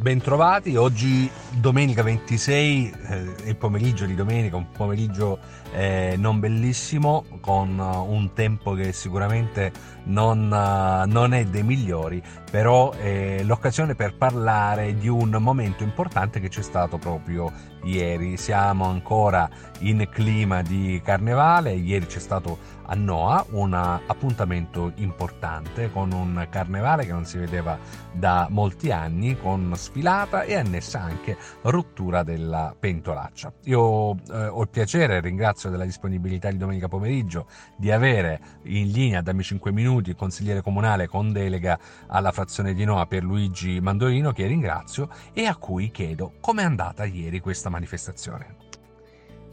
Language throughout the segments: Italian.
Bentrovati, oggi domenica 26, eh, il pomeriggio di domenica, un pomeriggio eh, non bellissimo, con uh, un tempo che sicuramente non, uh, non è dei migliori, però è l'occasione per parlare di un momento importante che c'è stato proprio ieri. Siamo ancora in clima di carnevale, ieri c'è stato a Noa un appuntamento importante con un carnevale che non si vedeva da molti anni, con sfilata e annessa anche rottura della pentolaccia. Io eh, ho il piacere e ringrazio della disponibilità di domenica pomeriggio di avere in linea dammi 5 minuti il consigliere comunale con delega alla frazione di Noa per Luigi Mandolino che ringrazio e a cui chiedo com'è andata ieri questa manifestazione.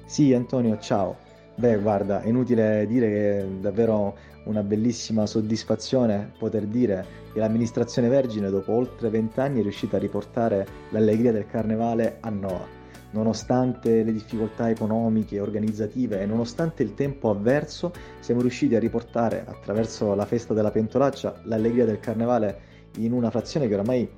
Sì Antonio, ciao. Beh, guarda, è inutile dire che è davvero una bellissima soddisfazione poter dire che l'amministrazione Vergine dopo oltre vent'anni è riuscita a riportare l'allegria del carnevale a Noa. Nonostante le difficoltà economiche e organizzative e nonostante il tempo avverso, siamo riusciti a riportare attraverso la festa della pentolaccia l'allegria del carnevale in una frazione che oramai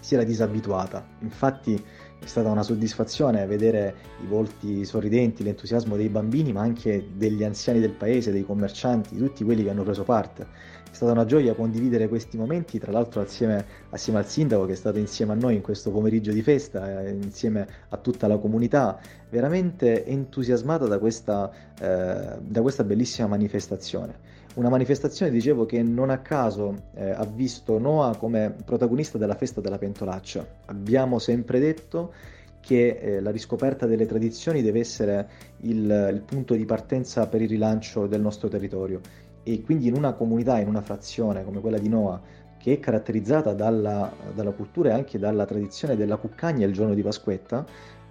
si era disabituata. Infatti è stata una soddisfazione vedere i volti sorridenti, l'entusiasmo dei bambini, ma anche degli anziani del paese, dei commercianti, tutti quelli che hanno preso parte. È stata una gioia condividere questi momenti, tra l'altro assieme, assieme al sindaco che è stato insieme a noi in questo pomeriggio di festa, eh, insieme a tutta la comunità, veramente entusiasmata da questa, eh, da questa bellissima manifestazione. Una manifestazione, dicevo, che non a caso eh, ha visto Noah come protagonista della festa della pentolaccia. Abbiamo sempre detto che eh, la riscoperta delle tradizioni deve essere il, il, punto di partenza per il rilancio del nostro territorio e quindi in una comunità, in una frazione come quella di Noah, che è caratterizzata dalla, dalla cultura e anche dalla tradizione della cuccagna il giorno di Pasquetta,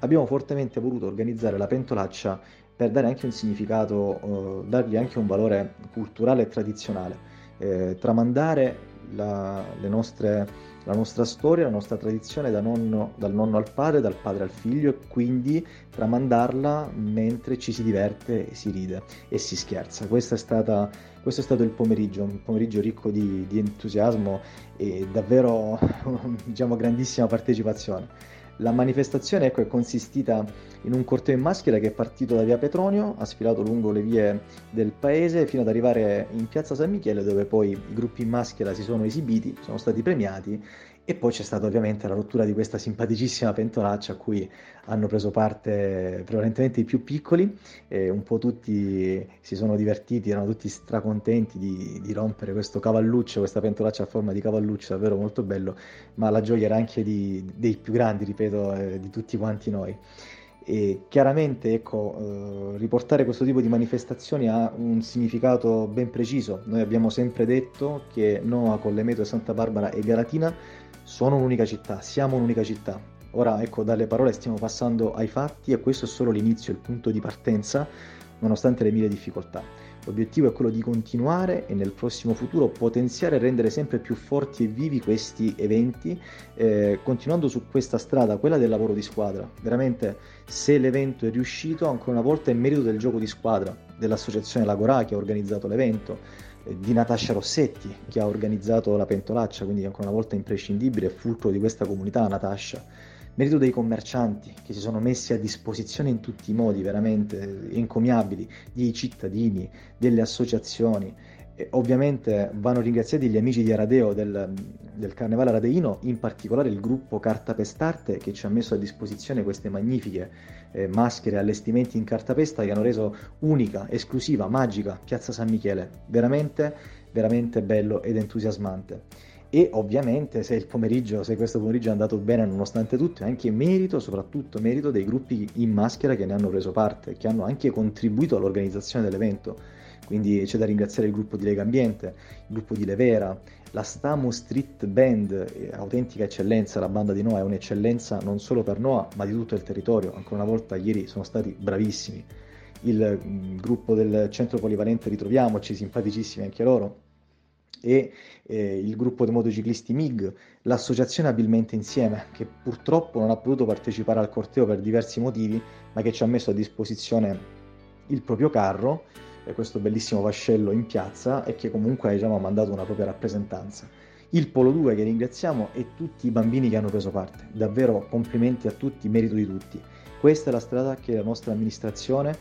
abbiamo fortemente voluto organizzare la pentolaccia per dare anche un significato, eh, dargli anche un valore culturale e tradizionale, eh, tramandare la, nostre, la, nostra storia, la nostra tradizione da nonno, dal nonno al padre, dal padre al figlio e quindi tramandarla mentre ci si diverte, si ride e si scherza. È, stata, questo è stato il pomeriggio, un pomeriggio ricco di, di entusiasmo e davvero diciamo, grandissima partecipazione. La manifestazione ecco, è consistita in un corteo in maschera che è partito da via Petronio, ha sfilato lungo le vie del paese fino ad arrivare in piazza San Michele dove poi i gruppi in maschera si sono esibiti, sono stati premiati e poi c'è stata ovviamente la rottura di questa simpaticissima pentolaccia a cui hanno preso parte prevalentemente i più piccoli, e un po' tutti si sono divertiti, erano tutti stracontenti di, di rompere questo cavalluccio, questa pentolaccia a forma di cavalluccio, davvero molto bello, ma la gioia era anche di, dei più grandi, ripeto, eh, di tutti quanti noi. E chiaramente ecco, eh, riportare questo tipo di manifestazioni ha un significato ben preciso. Noi abbiamo sempre detto che Noa con le metro Santa Barbara e Garatina sono un'unica città, siamo un'unica città. Ora, ecco, dalle parole stiamo passando ai fatti e questo è solo l'inizio, il punto di partenza, nonostante le mille difficoltà. L'obiettivo è quello di continuare e nel prossimo futuro potenziare e rendere sempre più forti e vivi questi eventi, eh, continuando su questa strada, quella del lavoro di squadra. Veramente, se l'evento è riuscito, ancora una volta è merito del gioco di squadra, dell'associazione Lagorà che ha organizzato l'evento, di Natascia Rossetti che ha organizzato la pentolaccia, quindi ancora una volta imprescindibile, fulcro di questa comunità Natascia. Merito dei commercianti che si sono messi a disposizione in tutti i modi veramente encomiabili, dei cittadini, delle associazioni e ovviamente vanno ringraziati gli amici di Aradeo del, del Carnevale Aradeino, in particolare il gruppo Carta Pestarte che ci ha messo a disposizione queste magnifiche eh, maschere, allestimenti in cartapesta che hanno reso unica, esclusiva, magica Piazza San Michele. Veramente, veramente bello ed entusiasmante. E ovviamente se pomeriggio, se questo pomeriggio è andato bene nonostante tutto, è anche merito, soprattutto merito dei gruppi in maschera che ne hanno preso parte, che hanno anche contribuito all'organizzazione dell'evento quindi c'è da ringraziare il gruppo di Lega Ambiente, il gruppo di Levera, la Stamu Street Band, eh, autentica eccellenza, la banda di Noah è un'eccellenza non solo per Noah ma di tutto il territorio, ancora una volta ieri sono stati bravissimi. Il mm, gruppo del centro polivalente Ritroviamoci, simpaticissimi anche loro, e eh, il gruppo dei motociclisti MIG, l'associazione Abilmente Insieme, che purtroppo non ha potuto partecipare al corteo per diversi motivi, ma che ci ha messo a disposizione il proprio carro questo bellissimo vascello in piazza e che comunque diciamo, ha mandato una propria rappresentanza. il Polo 2 che ringraziamo e tutti i bambini che hanno preso parte. Davvero complimenti a tutti, merito di tutti. Questa è la strada che la nostra amministrazione,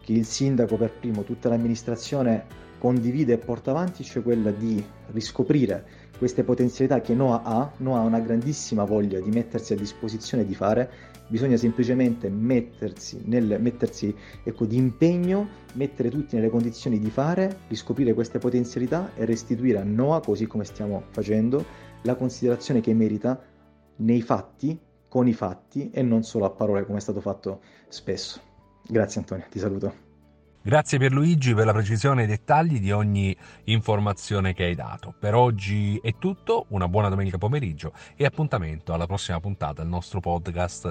che il sindaco per primo, tutta l'amministrazione condivide e porta avanti, cioè quella di riscoprire queste potenzialità che Noah ha. Noah ha una grandissima voglia di mettersi a disposizione di fare, bisogna semplicemente mettersi, nel, mettersi ecco, di impegno, mettere tutti nelle condizioni di fare, riscoprire queste potenzialità e restituire a Noah, così come stiamo facendo, la considerazione che merita nei fatti, con i fatti e non solo a parole come è stato fatto spesso. Grazie Antonio, ti saluto. Grazie Pierluigi per la precisione e i dettagli di ogni informazione che hai dato. Per oggi è tutto, una buona domenica pomeriggio e appuntamento alla prossima puntata del nostro podcast